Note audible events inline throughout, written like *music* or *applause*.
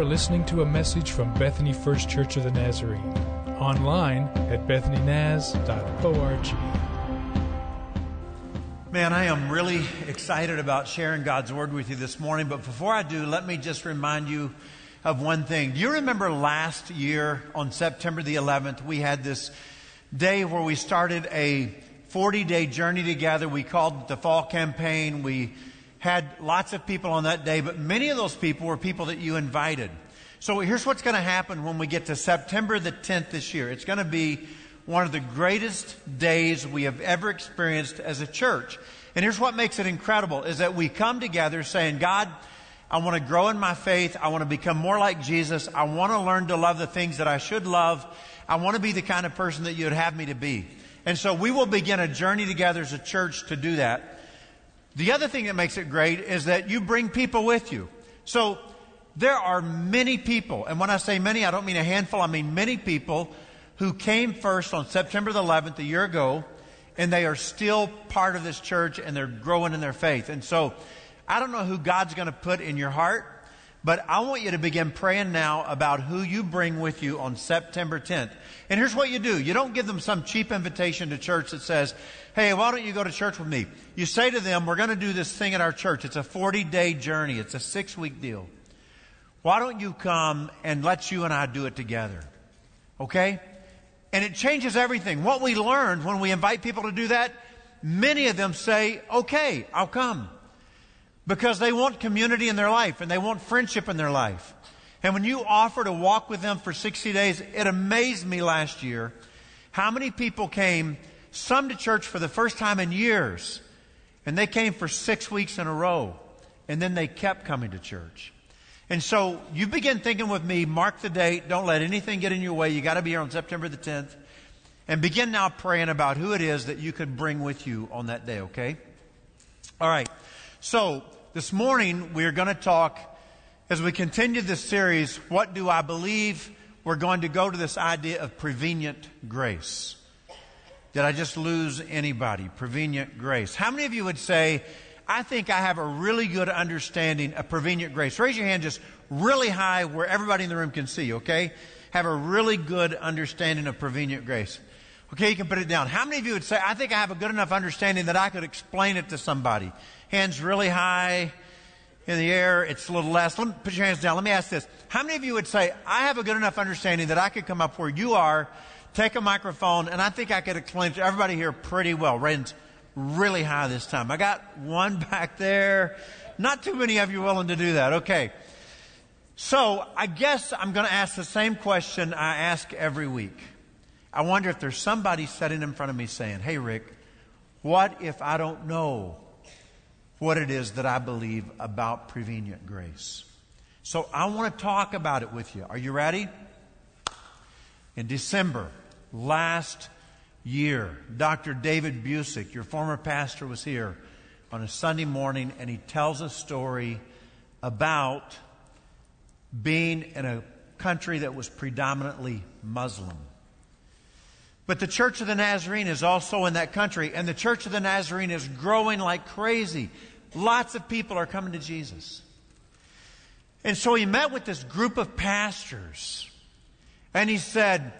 are listening to a message from Bethany First Church of the Nazarene. Online at bethanynaz.org. Man, I am really excited about sharing God's Word with you this morning. But before I do, let me just remind you of one thing. Do you remember last year on September the 11th, we had this day where we started a 40 day journey together. We called it the Fall Campaign. We had lots of people on that day, but many of those people were people that you invited. So here's what's going to happen when we get to September the 10th this year. It's going to be one of the greatest days we have ever experienced as a church. And here's what makes it incredible is that we come together saying, God, I want to grow in my faith. I want to become more like Jesus. I want to learn to love the things that I should love. I want to be the kind of person that you'd have me to be. And so we will begin a journey together as a church to do that. The other thing that makes it great is that you bring people with you. So there are many people, and when I say many, I don't mean a handful, I mean many people who came first on September the 11th a year ago, and they are still part of this church and they're growing in their faith. And so I don't know who God's going to put in your heart, but I want you to begin praying now about who you bring with you on September 10th. And here's what you do. You don't give them some cheap invitation to church that says, Hey, why don't you go to church with me? You say to them, we're going to do this thing at our church. It's a 40 day journey. It's a six week deal. Why don't you come and let you and I do it together? Okay? And it changes everything. What we learned when we invite people to do that, many of them say, okay, I'll come because they want community in their life and they want friendship in their life. And when you offer to walk with them for 60 days, it amazed me last year how many people came, some to church for the first time in years, and they came for six weeks in a row, and then they kept coming to church. And so you begin thinking with me, mark the date, don't let anything get in your way. You got to be here on September the 10th. And begin now praying about who it is that you could bring with you on that day, okay? All right. So, this morning we're going to talk, as we continue this series, What Do I Believe? We're going to go to this idea of prevenient grace. Did I just lose anybody? Prevenient grace. How many of you would say, I think I have a really good understanding of prevenient grace? Raise your hand just really high where everybody in the room can see, okay? Have a really good understanding of prevenient grace. Okay, you can put it down. How many of you would say, I think I have a good enough understanding that I could explain it to somebody? Hands really high in the air. It's a little less. Let me put your hands down. Let me ask this. How many of you would say, I have a good enough understanding that I could come up where you are, take a microphone, and I think I could explain to everybody here pretty well. Hands really high this time. I got one *laughs* back there. Not too many of you willing to do that. Okay. So I guess I'm going to ask the same question I ask every week. I wonder if there's somebody sitting in front of me saying, Hey, Rick, what if I don't know what it is that I believe about prevenient grace? So I want to talk about it with you. Are you ready? In December last year, Dr. David Busic, your former pastor, was here on a Sunday morning and he tells a story about being in a country that was predominantly Muslim. But the Church of the Nazarene is also in that country, and the Church of the Nazarene is growing like crazy. Lots of people are coming to Jesus. And so he met with this group of pastors, and he said,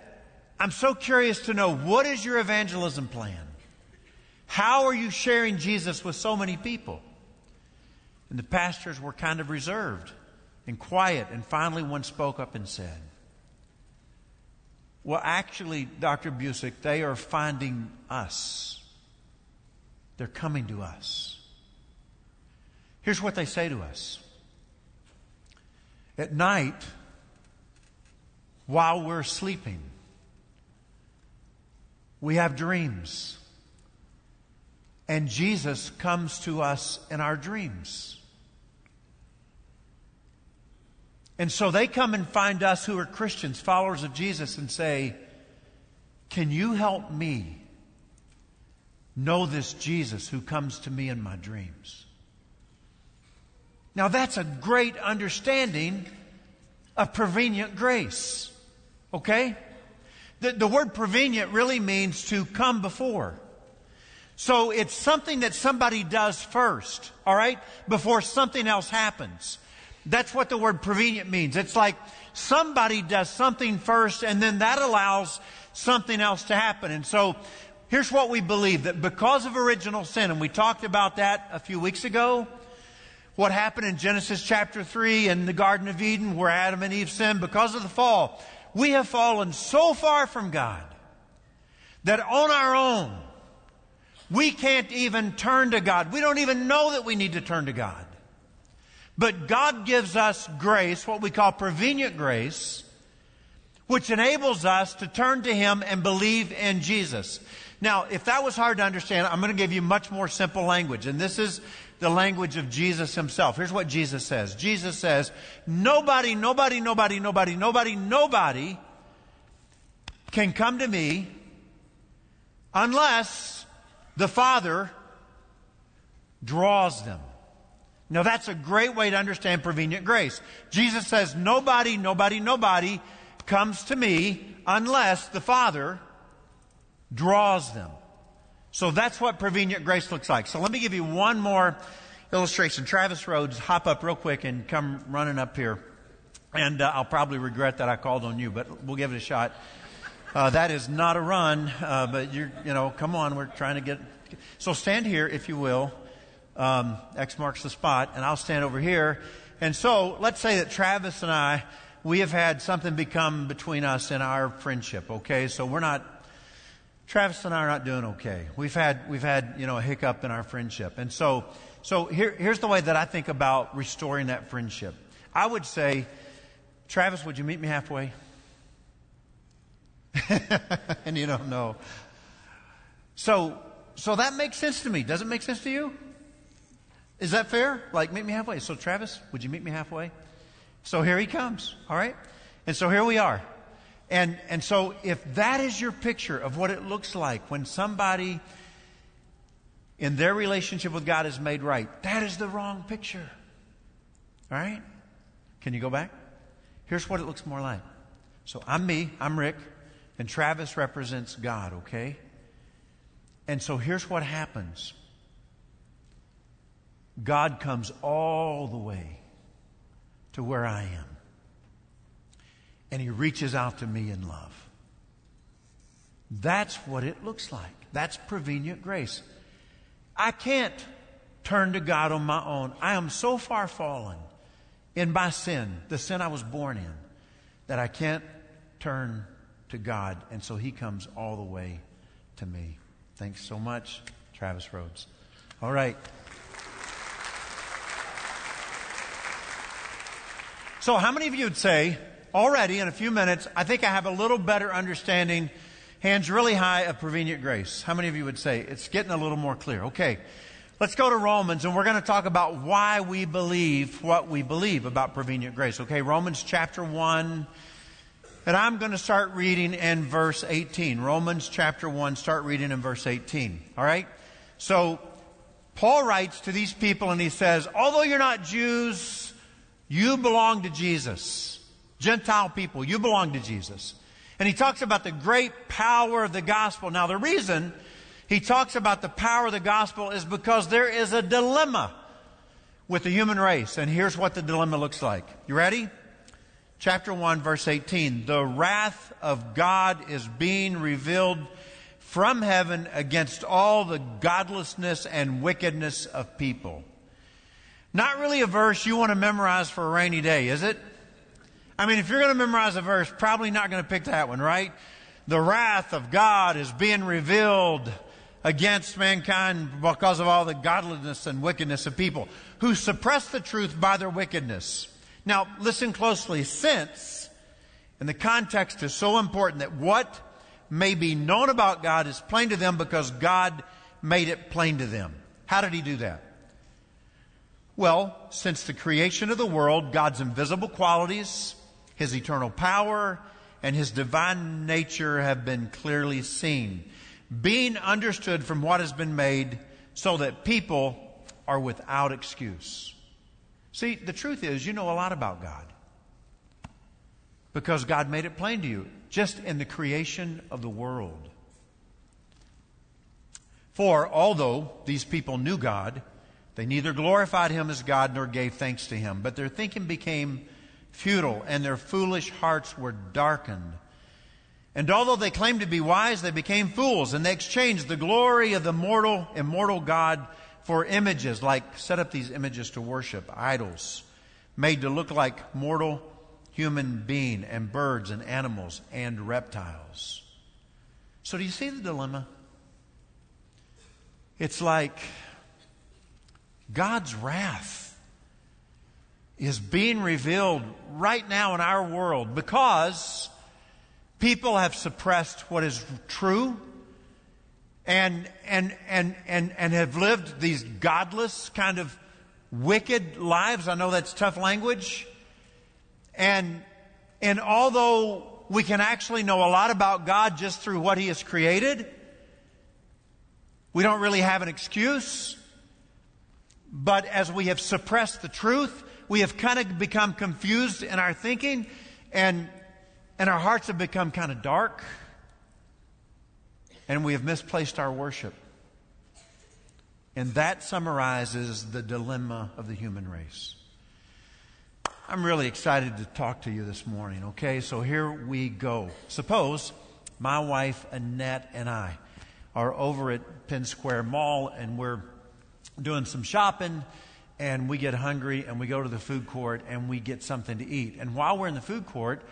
I'm so curious to know what is your evangelism plan? How are you sharing Jesus with so many people? And the pastors were kind of reserved and quiet, and finally one spoke up and said, well, actually, Dr. Busic, they are finding us. They're coming to us. Here's what they say to us. At night, while we're sleeping, we have dreams. And Jesus comes to us in our dreams. And so they come and find us who are Christians, followers of Jesus, and say, Can you help me know this Jesus who comes to me in my dreams? Now, that's a great understanding of prevenient grace. Okay? The, the word prevenient really means to come before. So it's something that somebody does first, all right, before something else happens. That's what the word prevenient means. It's like somebody does something first and then that allows something else to happen. And so here's what we believe that because of original sin, and we talked about that a few weeks ago, what happened in Genesis chapter 3 in the Garden of Eden where Adam and Eve sinned because of the fall, we have fallen so far from God that on our own, we can't even turn to God. We don't even know that we need to turn to God. But God gives us grace, what we call prevenient grace, which enables us to turn to Him and believe in Jesus. Now, if that was hard to understand, I'm going to give you much more simple language. And this is the language of Jesus himself. Here's what Jesus says. Jesus says, nobody, nobody, nobody, nobody, nobody, nobody can come to me unless the Father draws them. Now that's a great way to understand prevenient grace. Jesus says, nobody, nobody, nobody comes to me unless the Father draws them. So that's what prevenient grace looks like. So let me give you one more illustration. Travis Rhodes, hop up real quick and come running up here. And uh, I'll probably regret that I called on you, but we'll give it a shot. Uh, that is not a run, uh, but you're, you know, come on, we're trying to get. So stand here, if you will. Um, X marks the spot, and I'll stand over here. And so let's say that Travis and I, we have had something become between us in our friendship, okay? So we're not Travis and I are not doing okay. We've had, we've had, you know, a hiccup in our friendship. And so, so here, here's the way that I think about restoring that friendship. I would say, Travis, would you meet me halfway? *laughs* and you don't know. So, so that makes sense to me. Does it make sense to you? Is that fair? Like, meet me halfway. So, Travis, would you meet me halfway? So here he comes. All right? And so here we are. And, and so if that is your picture of what it looks like when somebody in their relationship with God is made right, that is the wrong picture. All right? Can you go back? Here's what it looks more like. So I'm me, I'm Rick, and Travis represents God, okay? And so here's what happens God comes all the way to where I am and he reaches out to me in love. That's what it looks like. That's prevenient grace. I can't turn to God on my own. I am so far fallen in my sin, the sin I was born in, that I can't turn to God. And so he comes all the way to me. Thanks so much, Travis Rhodes. All right. So, how many of you would say, already in a few minutes, I think I have a little better understanding, hands really high, of prevenient grace. How many of you would say it's getting a little more clear? Okay. Let's go to Romans and we're going to talk about why we believe what we believe about prevenient grace. Okay, Romans chapter 1. And I'm going to start reading in verse 18. Romans chapter 1, start reading in verse 18. All right? So, Paul writes to these people and he says, Although you're not Jews, you belong to Jesus. Gentile people, you belong to Jesus. And he talks about the great power of the gospel. Now, the reason he talks about the power of the gospel is because there is a dilemma with the human race. And here's what the dilemma looks like. You ready? Chapter 1, verse 18. The wrath of God is being revealed from heaven against all the godlessness and wickedness of people. Not really a verse you want to memorize for a rainy day, is it? I mean, if you're going to memorize a verse, probably not going to pick that one, right? The wrath of God is being revealed against mankind because of all the godliness and wickedness of people who suppress the truth by their wickedness. Now, listen closely. Since, and the context is so important that what may be known about God is plain to them because God made it plain to them. How did He do that? Well, since the creation of the world, God's invisible qualities, his eternal power, and his divine nature have been clearly seen, being understood from what has been made, so that people are without excuse. See, the truth is, you know a lot about God because God made it plain to you just in the creation of the world. For although these people knew God, They neither glorified him as God nor gave thanks to him, but their thinking became futile and their foolish hearts were darkened. And although they claimed to be wise, they became fools and they exchanged the glory of the mortal, immortal God for images, like set up these images to worship, idols, made to look like mortal human being and birds and animals and reptiles. So do you see the dilemma? It's like God's wrath is being revealed right now in our world because people have suppressed what is true and, and, and, and, and have lived these godless kind of wicked lives. I know that's tough language. And, and although we can actually know a lot about God just through what He has created, we don't really have an excuse. But as we have suppressed the truth, we have kind of become confused in our thinking and, and our hearts have become kind of dark and we have misplaced our worship. And that summarizes the dilemma of the human race. I'm really excited to talk to you this morning, okay? So here we go. Suppose my wife Annette and I are over at Penn Square Mall and we're doing some shopping and we get hungry and we go to the food court and we get something to eat. And while we're in the food court,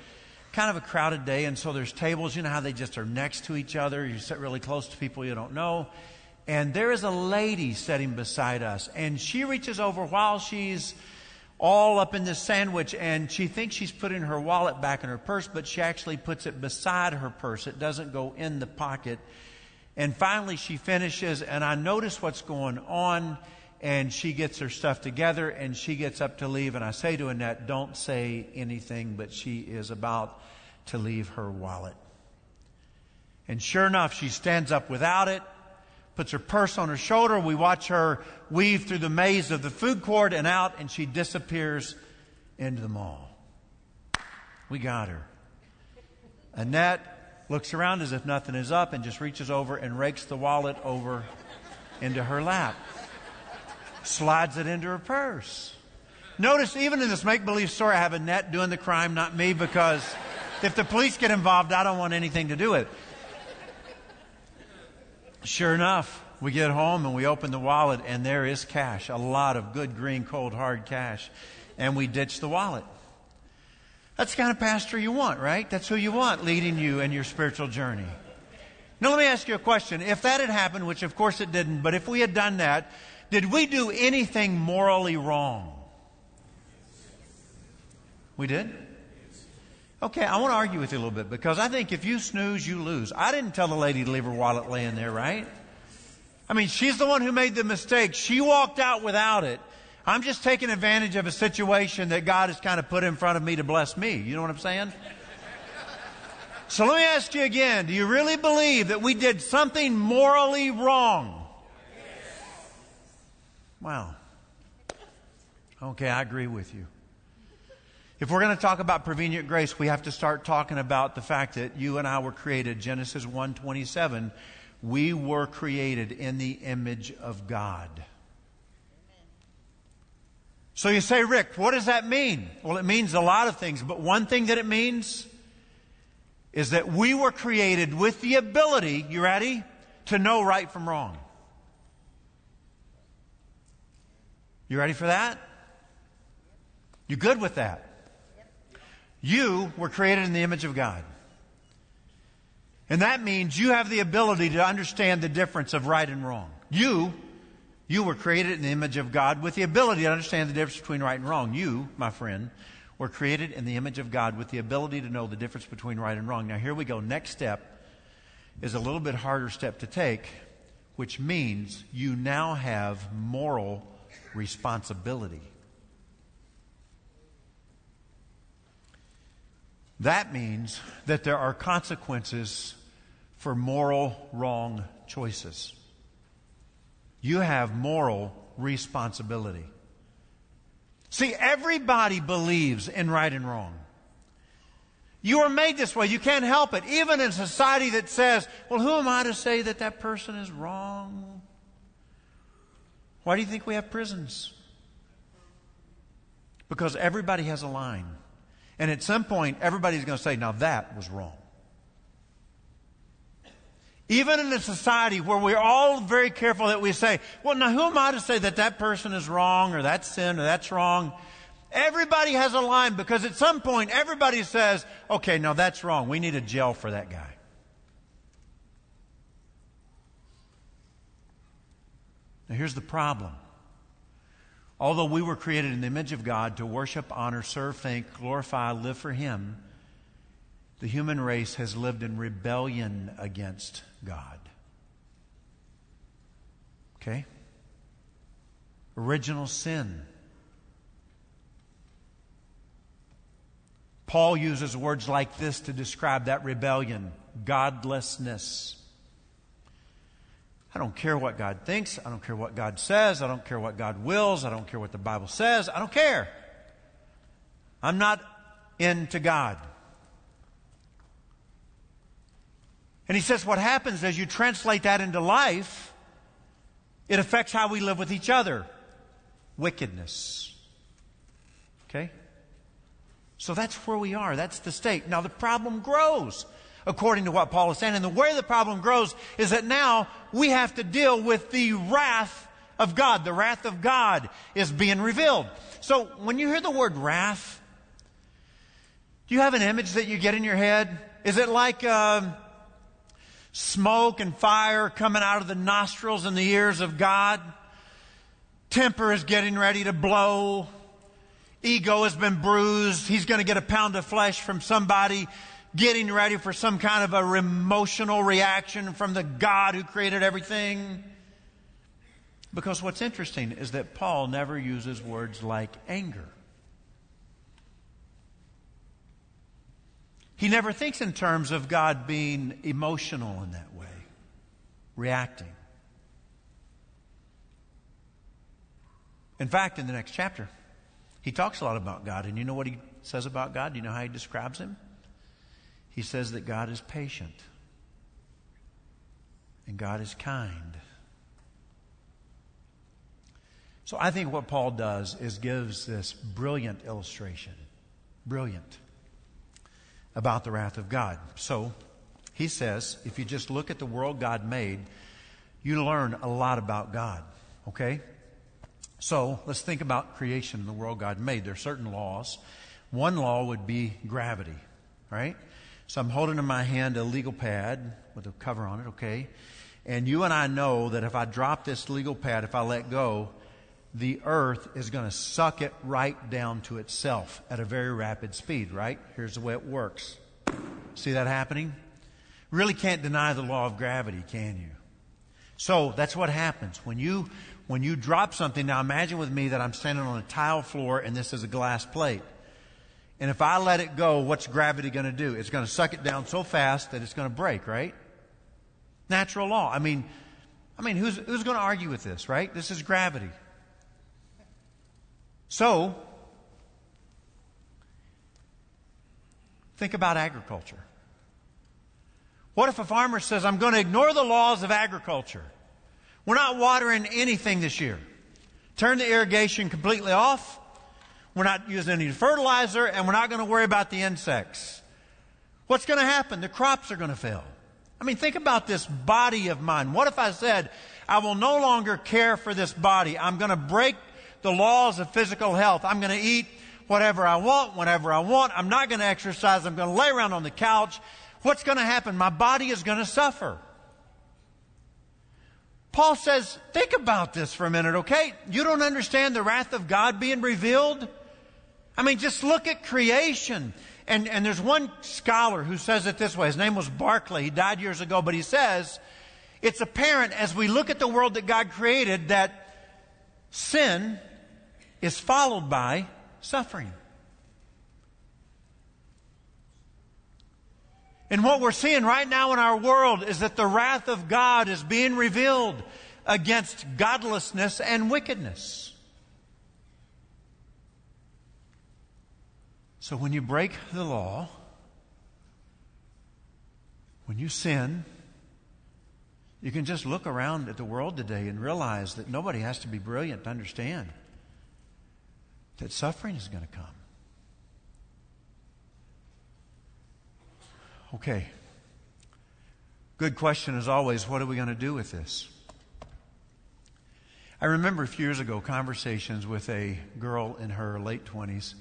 kind of a crowded day, and so there's tables. You know how they just are next to each other. You sit really close to people you don't know. And there is a lady sitting beside us, and she reaches over while she's all up in this sandwich, and she thinks she's putting her wallet back in her purse, but she actually puts it beside her purse. It doesn't go in the pocket. And finally, she finishes, and I notice what's going on, and she gets her stuff together, and she gets up to leave. And I say to Annette, Don't say anything, but she is about to leave her wallet. And sure enough, she stands up without it, puts her purse on her shoulder. We watch her weave through the maze of the food court and out, and she disappears into the mall. We got her. Annette looks around as if nothing is up and just reaches over and rakes the wallet over into her lap, slides it into her purse. Notice, even in this make believe story, I have Annette doing the crime, not me, because if the police get involved, I don't want anything to do with it. Sure enough, we get home and we open the wallet and there is cash, a lot of good, green, cold, hard cash. And we ditch the wallet. That's the kind of pastor you want, right? That's who you want leading you in your spiritual journey. Now, let me ask you a question. If that had happened, which of course it didn't, but if we had done that, did we do anything morally wrong? We did? Okay, I want to argue with you a little bit because I think if you snooze, you lose. I didn't tell the lady to leave her wallet laying there, right? I mean, she's the one who made the mistake. She walked out without it. I'm just taking advantage of a situation that God has kind of put in front of me to bless me. You know what I'm saying? So let me ask you again do you really believe that we did something morally wrong? Wow. Okay, I agree with you. If we're going to talk about prevenient grace, we have to start talking about the fact that you and I were created, Genesis 1:27, we were created in the image of God. So you say, Rick, what does that mean? Well, it means a lot of things, but one thing that it means is that we were created with the ability, you ready, to know right from wrong. You ready for that? You good with that? You were created in the image of God. And that means you have the ability to understand the difference of right and wrong. You, you were created in the image of God with the ability to understand the difference between right and wrong. You, my friend, were created in the image of God with the ability to know the difference between right and wrong. Now here we go. Next step is a little bit harder step to take, which means you now have moral responsibility. That means that there are consequences for moral wrong choices. You have moral responsibility. See, everybody believes in right and wrong. You are made this way. You can't help it. Even in society that says, well, who am I to say that that person is wrong? Why do you think we have prisons? Because everybody has a line. And at some point, everybody's going to say, now that was wrong. Even in a society where we're all very careful that we say, well, now who am I to say that that person is wrong or that's sin or that's wrong? Everybody has a line because at some point everybody says, okay, now that's wrong. We need a jail for that guy. Now here's the problem. Although we were created in the image of God to worship, honor, serve, thank, glorify, live for Him, the human race has lived in rebellion against God. Okay? Original sin. Paul uses words like this to describe that rebellion godlessness. I don't care what God thinks. I don't care what God says. I don't care what God wills. I don't care what the Bible says. I don't care. I'm not into God. And he says what happens as you translate that into life, it affects how we live with each other. Wickedness. Okay? So that's where we are. That's the state. Now the problem grows according to what Paul is saying. And the way the problem grows is that now we have to deal with the wrath of God. The wrath of God is being revealed. So when you hear the word wrath, do you have an image that you get in your head? Is it like um, smoke and fire coming out of the nostrils and the ears of God? Temper is getting ready to blow. Ego has been bruised. He's going to get a pound of flesh from somebody getting ready for some kind of a emotional reaction from the God who created everything. Because what's interesting is that Paul never uses words like anger. He never thinks in terms of God being emotional in that way, reacting. In fact, in the next chapter, he talks a lot about God. And you know what he says about God? You know how he describes him? He says that God is patient and God is kind. So I think what Paul does is gives this brilliant illustration, brilliant, about the wrath of God. So he says, if you just look at the world God made, you learn a lot about God. Okay? So let's think about creation and the world God made. There are certain laws. One law would be gravity, right? So I'm holding in my hand a legal pad with a cover on it, okay? And you and I know that if I drop this legal pad, if I let go, the earth is going to suck it right down to itself at a very rapid speed, right? Here's the way it works. See that happening? Really can't deny the law of gravity, can you? So that's what happens. When you, when you drop something, now imagine with me that I'm standing on a tile floor and this is a glass plate. And if I let it go, what's gravity going to do? It's going to suck it down so fast that it's going to break, right? Natural law. I mean, I mean, who's, who's going to argue with this, right? This is gravity. So, think about agriculture. What if a farmer says, I'm going to ignore the laws of agriculture? We're not watering anything this year. Turn the irrigation completely off. We're not using any fertilizer, and we're not going to worry about the insects. What's going to happen? The crops are going to fail. I mean, think about this body of mine. What if I said, I will no longer care for this body? I'm going to break the laws of physical health. I'm going to eat whatever I want, whenever I want. I'm not going to exercise. I'm going to lay around on the couch. What's going to happen? My body is going to suffer. Paul says, think about this for a minute, okay? You don't understand the wrath of God being revealed? I mean, just look at creation. And, and there's one scholar who says it this way. His name was Barclay. He died years ago, but he says, it's apparent as we look at the world that God created that sin is followed by suffering. And what we're seeing right now in our world is that the wrath of God is being revealed against godlessness and wickedness. So when you break the law, when you sin, You can just look around at the world today and realize that nobody has to be brilliant to understand that suffering is going to come. Okay. Good question as always what are we going to do with this? I remember a few years ago conversations with a girl in her late 20s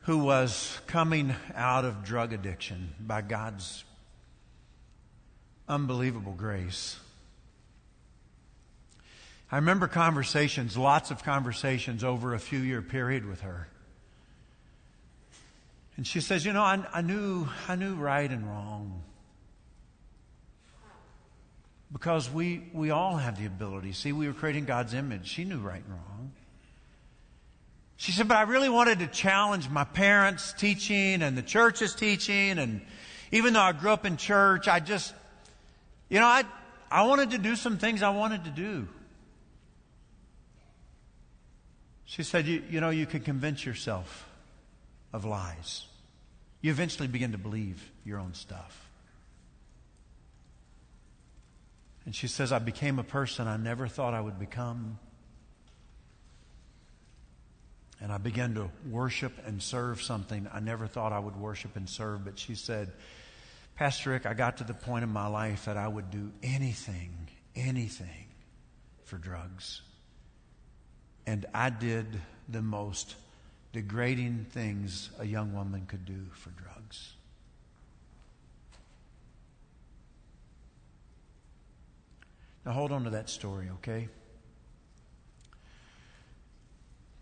who was coming out of drug addiction by God's unbelievable grace. I remember conversations, lots of conversations over a few year period with her. And she says, You know, I, I, knew, I knew right and wrong. Because we, we all have the ability. See, we were creating God's image. She knew right and wrong. She said, but I really wanted to challenge my parents' teaching and the church's teaching. And even though I grew up in church, I just, you know, I, I wanted to do some things I wanted to do. She said, you, you know, you can convince yourself of lies. You eventually begin to believe your own stuff. And she says, I became a person I never thought I would become. And I began to worship and serve something I never thought I would worship and serve. But she said, Pastor Rick, I got to the point in my life that I would do anything, anything for drugs. And I did the most degrading things a young woman could do for drugs. Now hold on to that story, okay?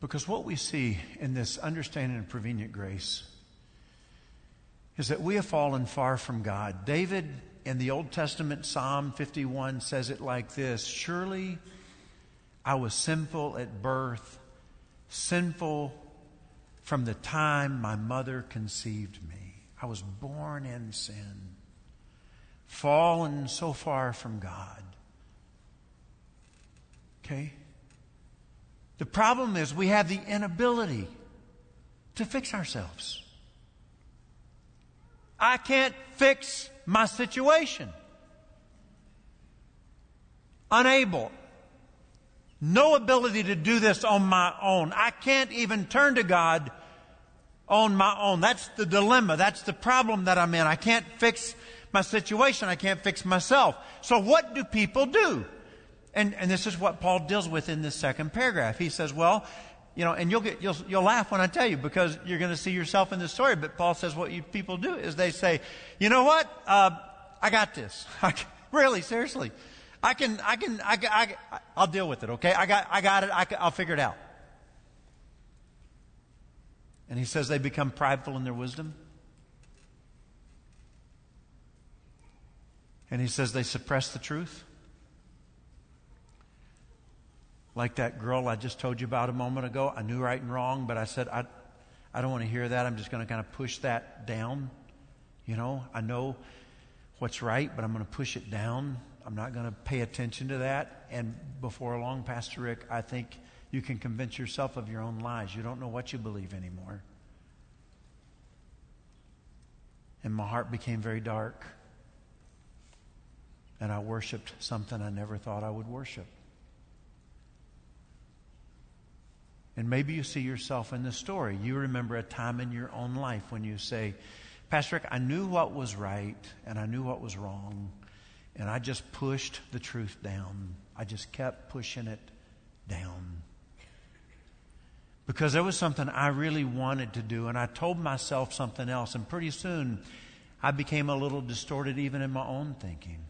Because what we see in this understanding of prevenient grace is that we have fallen far from God. David in the Old Testament, Psalm 51, says it like this Surely I was sinful at birth, sinful from the time my mother conceived me. I was born in sin, fallen so far from God. Okay? The problem is we have the inability to fix ourselves. I can't fix my situation. Unable. No ability to do this on my own. I can't even turn to God on my own. That's the dilemma. That's the problem that I'm in. I can't fix my situation. I can't fix myself. So what do people do? And, and this is what Paul deals with in this second paragraph. He says, well, you know, and you'll get, you'll, you'll laugh when I tell you because you're going to see yourself in this story. But Paul says what you people do is they say, you know what? Uh, I got this. *laughs* really, seriously. I can, I can, I, I, I'll deal with it, okay? I got, I got it. I, I'll figure it out. And he says they become prideful in their wisdom. And he says they suppress the truth. Like that girl I just told you about a moment ago. I knew right and wrong, but I said, I, I don't want to hear that. I'm just going to kind of push that down. You know, I know what's right, but I'm going to push it down. I'm not going to pay attention to that. And before long, Pastor Rick, I think you can convince yourself of your own lies. You don't know what you believe anymore. And my heart became very dark. And I worshiped something I never thought I would worship. And maybe you see yourself in this story. You remember a time in your own life when you say, Pastor Rick, I knew what was right and I knew what was wrong, and I just pushed the truth down. I just kept pushing it down. Because there was something I really wanted to do, and I told myself something else, and pretty soon I became a little distorted even in my own thinking.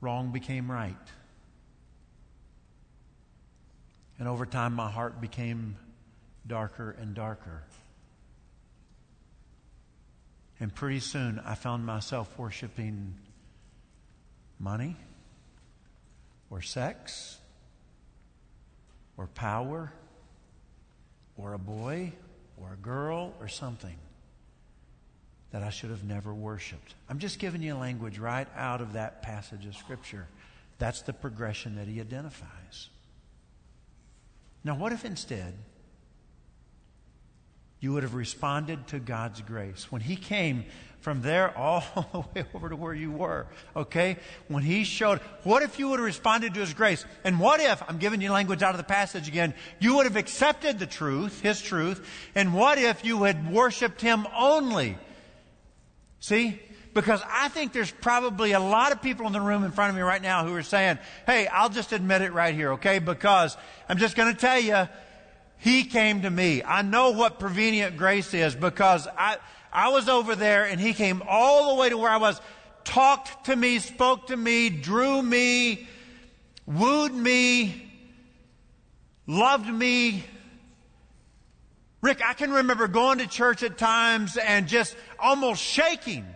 Wrong became right. And over time, my heart became darker and darker. And pretty soon, I found myself worshiping money or sex or power or a boy or a girl or something that I should have never worshiped. I'm just giving you language right out of that passage of Scripture. That's the progression that he identifies. Now, what if instead you would have responded to God's grace. When He came from there all *laughs* the way over to where you were, okay? When He showed, what if you would have responded to His grace? And what if, I'm giving you language out of the passage again, you would have accepted the truth, His truth, and what if you had worshiped Him only? See? Because I think there's probably a lot of people in the room in front of me right now who are saying, hey, I'll just admit it right here, okay? Because I'm just going to tell you, he came to me. I know what prevenient grace is because I, I was over there and He came all the way to where I was, talked to me, spoke to me, drew me, wooed me, loved me. Rick, I can remember going to church at times and just almost shaking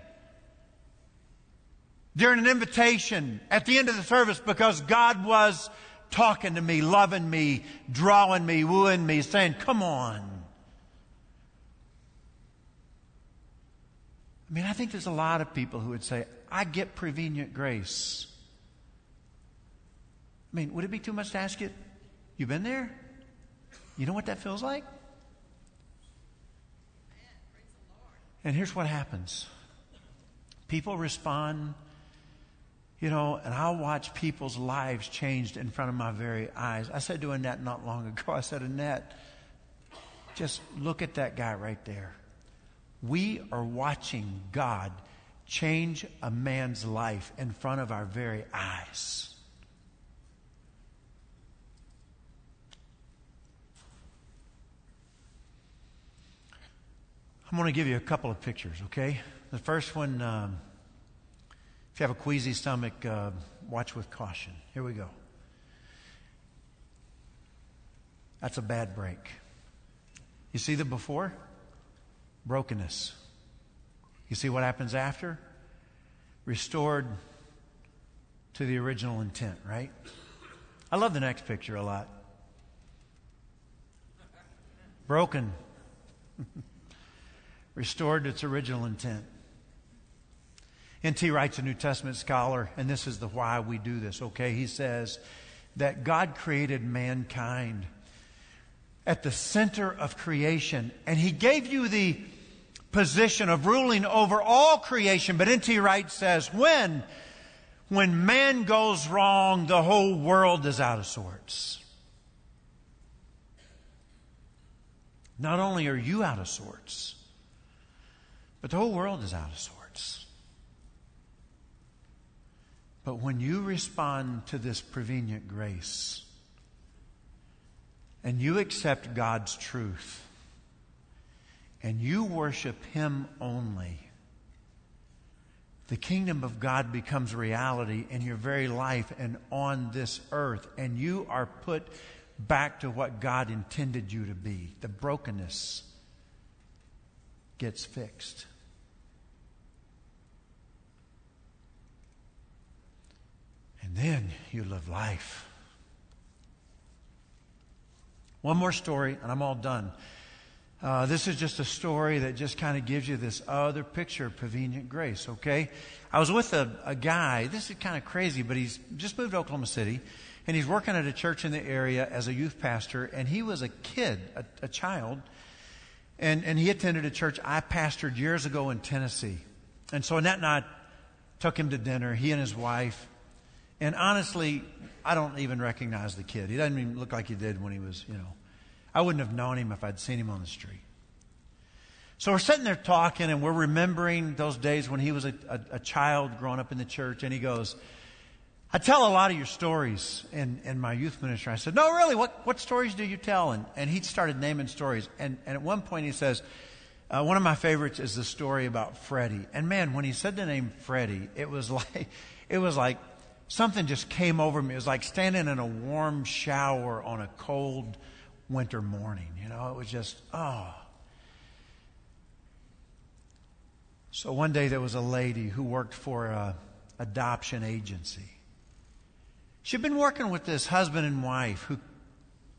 during an invitation at the end of the service because God was talking to me, loving me, drawing me, wooing me, saying, Come on. I mean, I think there's a lot of people who would say, I get prevenient grace. I mean, would it be too much to ask you? You been there? You know what that feels like? And here's what happens people respond you know, and I'll watch people's lives changed in front of my very eyes. I said to Annette not long *laughs* ago, I said, Annette, just look at that guy right there. We are watching God change a man's life in front of our very eyes. I'm going to give you a couple of pictures, okay? The first one. Um, if you have a queasy stomach, uh, watch with caution. Here we go. That's a bad break. You see the before? Brokenness. You see what happens after? Restored to the original intent, right? I love the next picture a lot. Broken. *laughs* Restored to its original intent. N.T. Wright's a New Testament scholar, and this is the why we do this, okay? He says that God created mankind at the center of creation, and He gave you the position of ruling over all creation. But N.T. Wright says, when, when man goes wrong, the whole world is out of sorts. Not only are you out of sorts, but the whole world is out of sorts. But when you respond to this prevenient grace and you accept God's truth and you worship Him only, the kingdom of God becomes reality in your very life and on this earth, and you are put back to what God intended you to be. The brokenness gets fixed. And then you live life. One more story, and I'm all done. Uh, this is just a story that just kind of gives you this other picture of prevenient grace, okay? I was with a, a guy, this is kind of crazy, but he's just moved to Oklahoma City, and he's working at a church in the area as a youth pastor, and he was a kid, a, a child, and, and he attended a church I pastored years ago in Tennessee. And so Annette and I took him to dinner, he and his wife, and honestly, I don't even recognize the kid. He doesn't even look like he did when he was, you know. I wouldn't have known him if I'd seen him on the street. So we're sitting there talking and we're remembering those days when he was a, a, a child growing up in the church. And he goes, I tell a lot of your stories in, in my youth ministry. I said, No, really, what, what stories do you tell? And, and he started naming stories. And, and at one point he says, uh, One of my favorites is the story about Freddie. And man, when he said the name Freddie, it was *laughs* like, it was like something just came over me. It was like standing in a warm shower on a cold winter morning. You know, it was just, oh. So one day there was a lady who worked for a adoption agency. She'd been working with this husband and wife who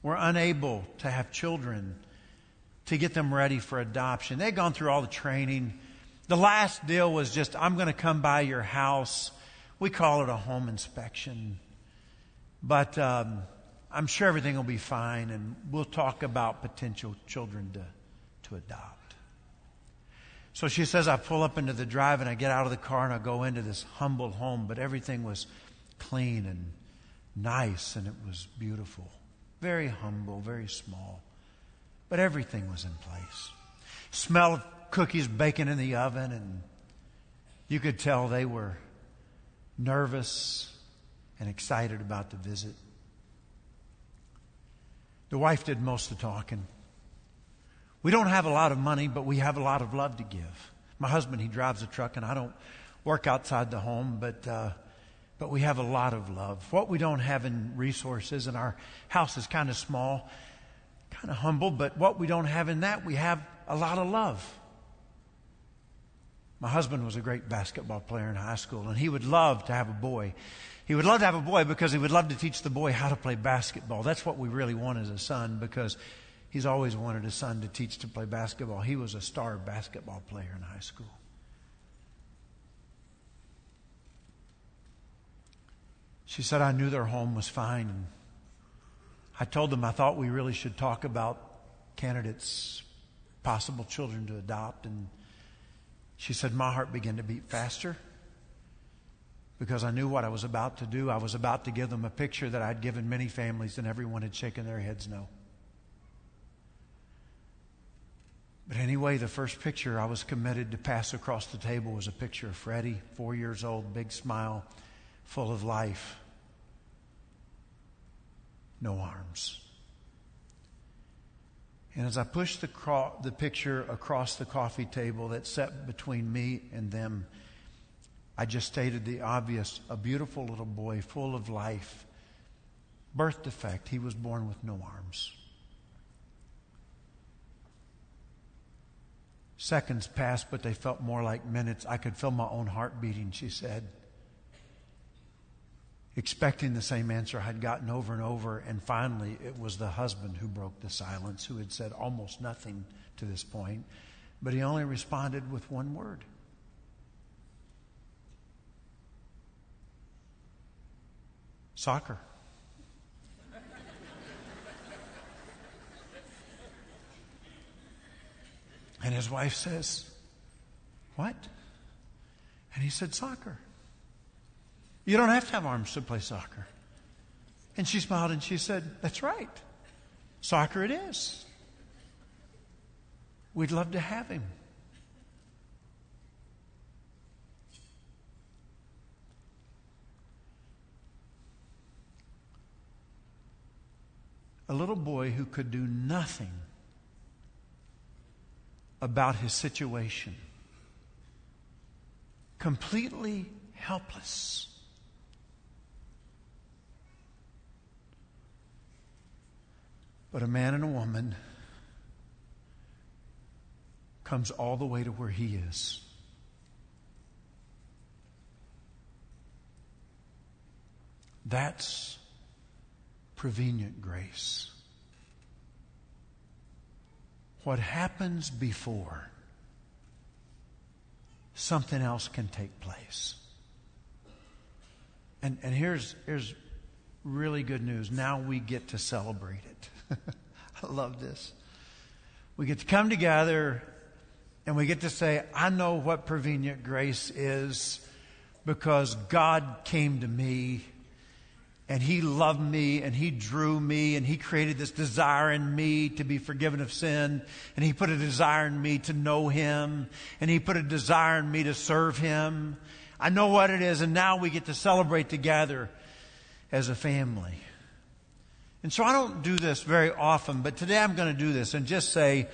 were unable to have children to get them ready for adoption. They'd gone through all the training. The last deal was just, I'm going to come by your house we call it a home inspection. But um, I'm sure everything will be fine, and we'll talk about potential children to, to adopt. So she says, I pull up into the drive and I get out of the car and I go into this humble home, but everything was clean and nice and it was beautiful. Very humble, very small. But everything was in place. Smell of cookies baking in the oven, and you could tell they were nervous and excited about the visit. The wife did most of the talking. We don't have a lot of money, but we have a lot of love to give. My husband, he drives a truck, and I don't work outside the home, but uh, but we have a lot of love. What we don't have in resources, and our house is kind of small, kind of humble, but what we don't have in that, we have a lot of love. My husband was a great basketball player in high school, and he would love to have a boy. He would love to have a boy because he would love to teach the boy how to play basketball. That's what we really want as a son because he's always wanted a son to teach to play basketball. He was a star basketball player in high school. She said, I knew their home was fine. And I told them I thought we really should talk about candidates, possible children to adopt. And she said, My heart began to beat faster because I knew what I was about to do. I was about to give them a picture that I'd given many families, and everyone had shaken their heads no. But anyway, the first picture I was committed to pass across the table was a picture of Freddie, four years old, big smile, full of life no arms. And as I pushed the, cro- the picture across the coffee table that sat between me and them, I just stated the obvious a beautiful little boy full of life. Birth defect, he was born with no arms. Seconds passed, but they felt more like minutes. I could feel my own heart beating, she said expecting the same answer I'd gotten over and over. And finally, it was the husband who broke the silence, who had said almost nothing to this point, but he only responded with one word. Soccer. And his wife says, What? And he said, Soccer. You don't have to have arms to play soccer. And she smiled and she said, That's right. Soccer it is. We'd love to have him. A little boy who could do nothing about his situation, completely helpless. But a man and a woman comes all the way to where he is. That's prevenient grace. What happens before something else can take place. And, and here's, here's really good news. Now we get to celebrate it. *laughs* I love this. We get to come together and we get to say, I know what prevenient grace is because God came to me and He loved me and He drew me and He created this desire in me to be forgiven of sin and He put a desire in me to know Him and He put a desire in me to serve Him. I know what it is and now we get to celebrate together as a family. And so I don't do this very often, but today I'm going to do this and just say,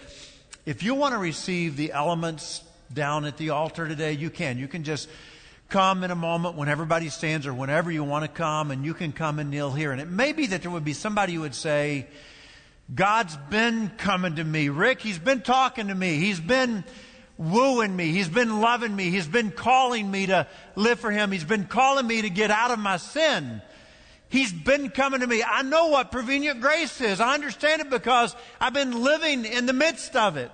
if you want to receive the elements down at the altar today, you can. You can just come in a moment when everybody stands or whenever you want to come and you can come and kneel here. And it may be that there would be somebody who would say, God's been coming to me. Rick, He's been talking to me. He's been wooing me. He's been loving me. He's been calling me to live for Him. He's been calling me to get out of my sin. He's been coming to me. I know what prevenient grace is. I understand it because I've been living in the midst of it.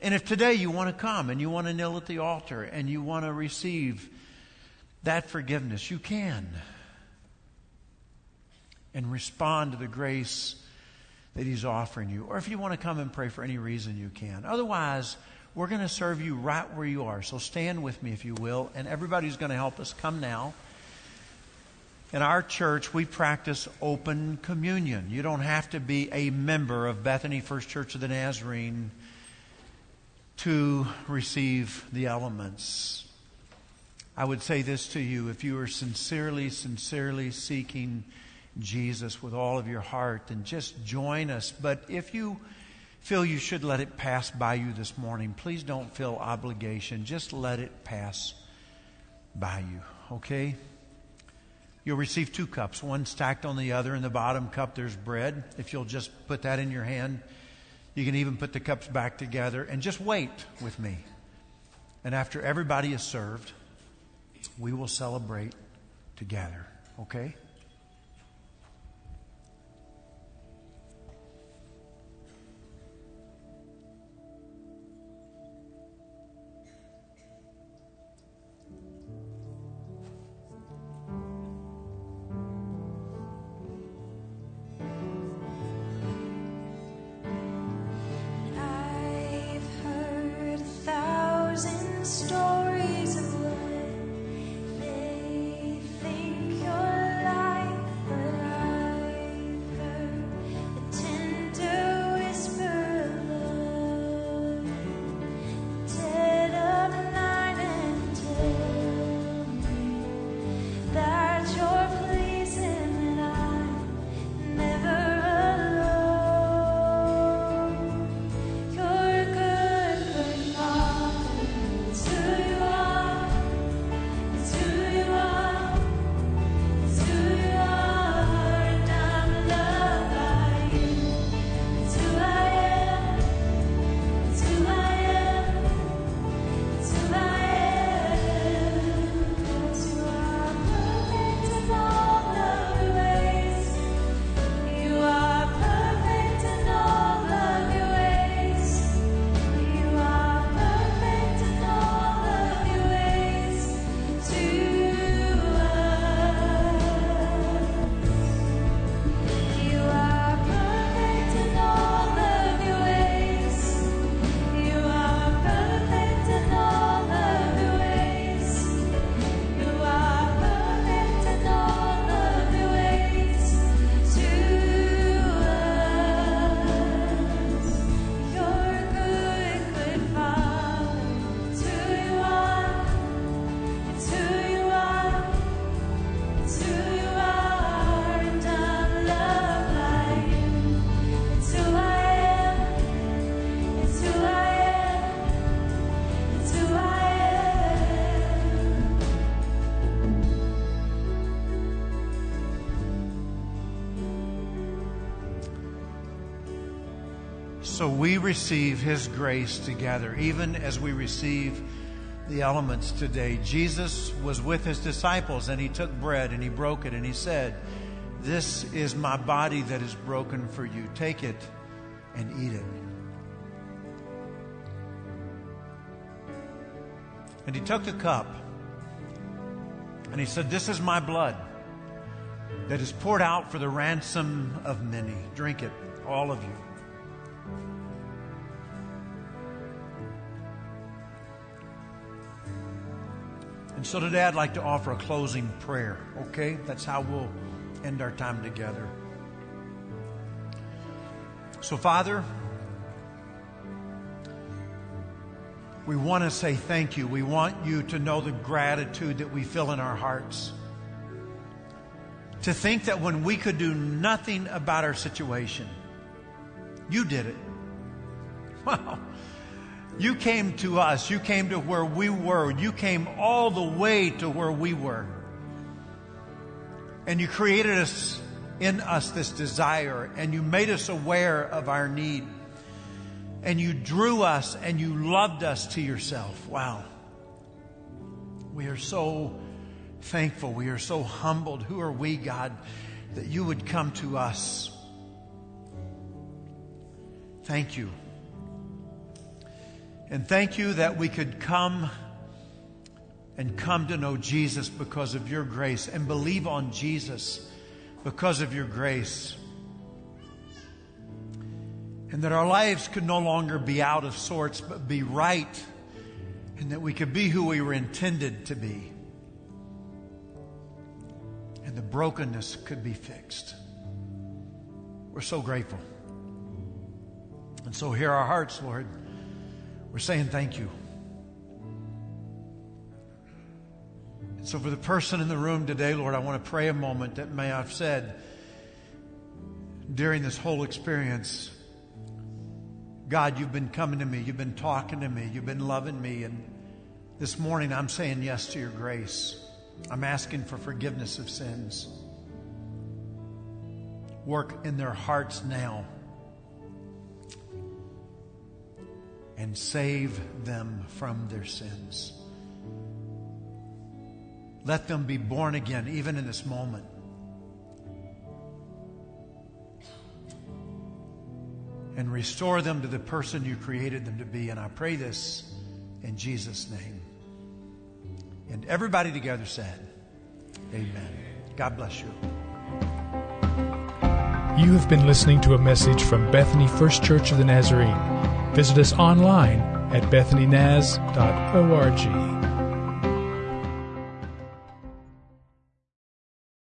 And if today you want to come and you want to kneel at the altar and you want to receive that forgiveness, you can. And respond to the grace that He's offering you. Or if you want to come and pray for any reason, you can. Otherwise, we're going to serve you right where you are. So stand with me, if you will. And everybody's going to help us come now. In our church, we practice open communion. You don't have to be a member of Bethany First Church of the Nazarene to receive the elements. I would say this to you if you are sincerely, sincerely seeking Jesus with all of your heart, then just join us. But if you feel you should let it pass by you this morning, please don't feel obligation. Just let it pass by you, okay? You'll receive two cups, one stacked on the other. In the bottom cup, there's bread. If you'll just put that in your hand, you can even put the cups back together and just wait with me. And after everybody is served, we will celebrate together, okay? So we receive His grace together, even as we receive the elements today. Jesus was with His disciples and He took bread and He broke it and He said, This is my body that is broken for you. Take it and eat it. And He took the cup and He said, This is my blood that is poured out for the ransom of many. Drink it, all of you. And so today I'd like to offer a closing prayer, okay? That's how we'll end our time together. So, Father, we want to say thank you. We want you to know the gratitude that we feel in our hearts. To think that when we could do nothing about our situation, you did it. *laughs* Wow. You came to us. You came to where we were. You came all the way to where we were. And you created us in us this desire and you made us aware of our need. And you drew us and you loved us to yourself. Wow. We are so thankful. We are so humbled. Who are we, God, that you would come to us? Thank you. And thank you that we could come and come to know Jesus because of your grace and believe on Jesus because of your grace. And that our lives could no longer be out of sorts, but be right. And that we could be who we were intended to be. And the brokenness could be fixed. We're so grateful. And so, hear our hearts, Lord. We're saying thank you. And so, for the person in the room today, Lord, I want to pray a moment that may I've said during this whole experience God, you've been coming to me, you've been talking to me, you've been loving me, and this morning I'm saying yes to your grace. I'm asking for forgiveness of sins. Work in their hearts now and save them from their sins. Let them be born again, even in this moment. And restore them to the person you created them to be. And I pray this in Jesus' name. And everybody together said, Amen. God bless you. You have been listening to a message from Bethany First Church of the Nazarene. Visit us online at bethanynaz.org.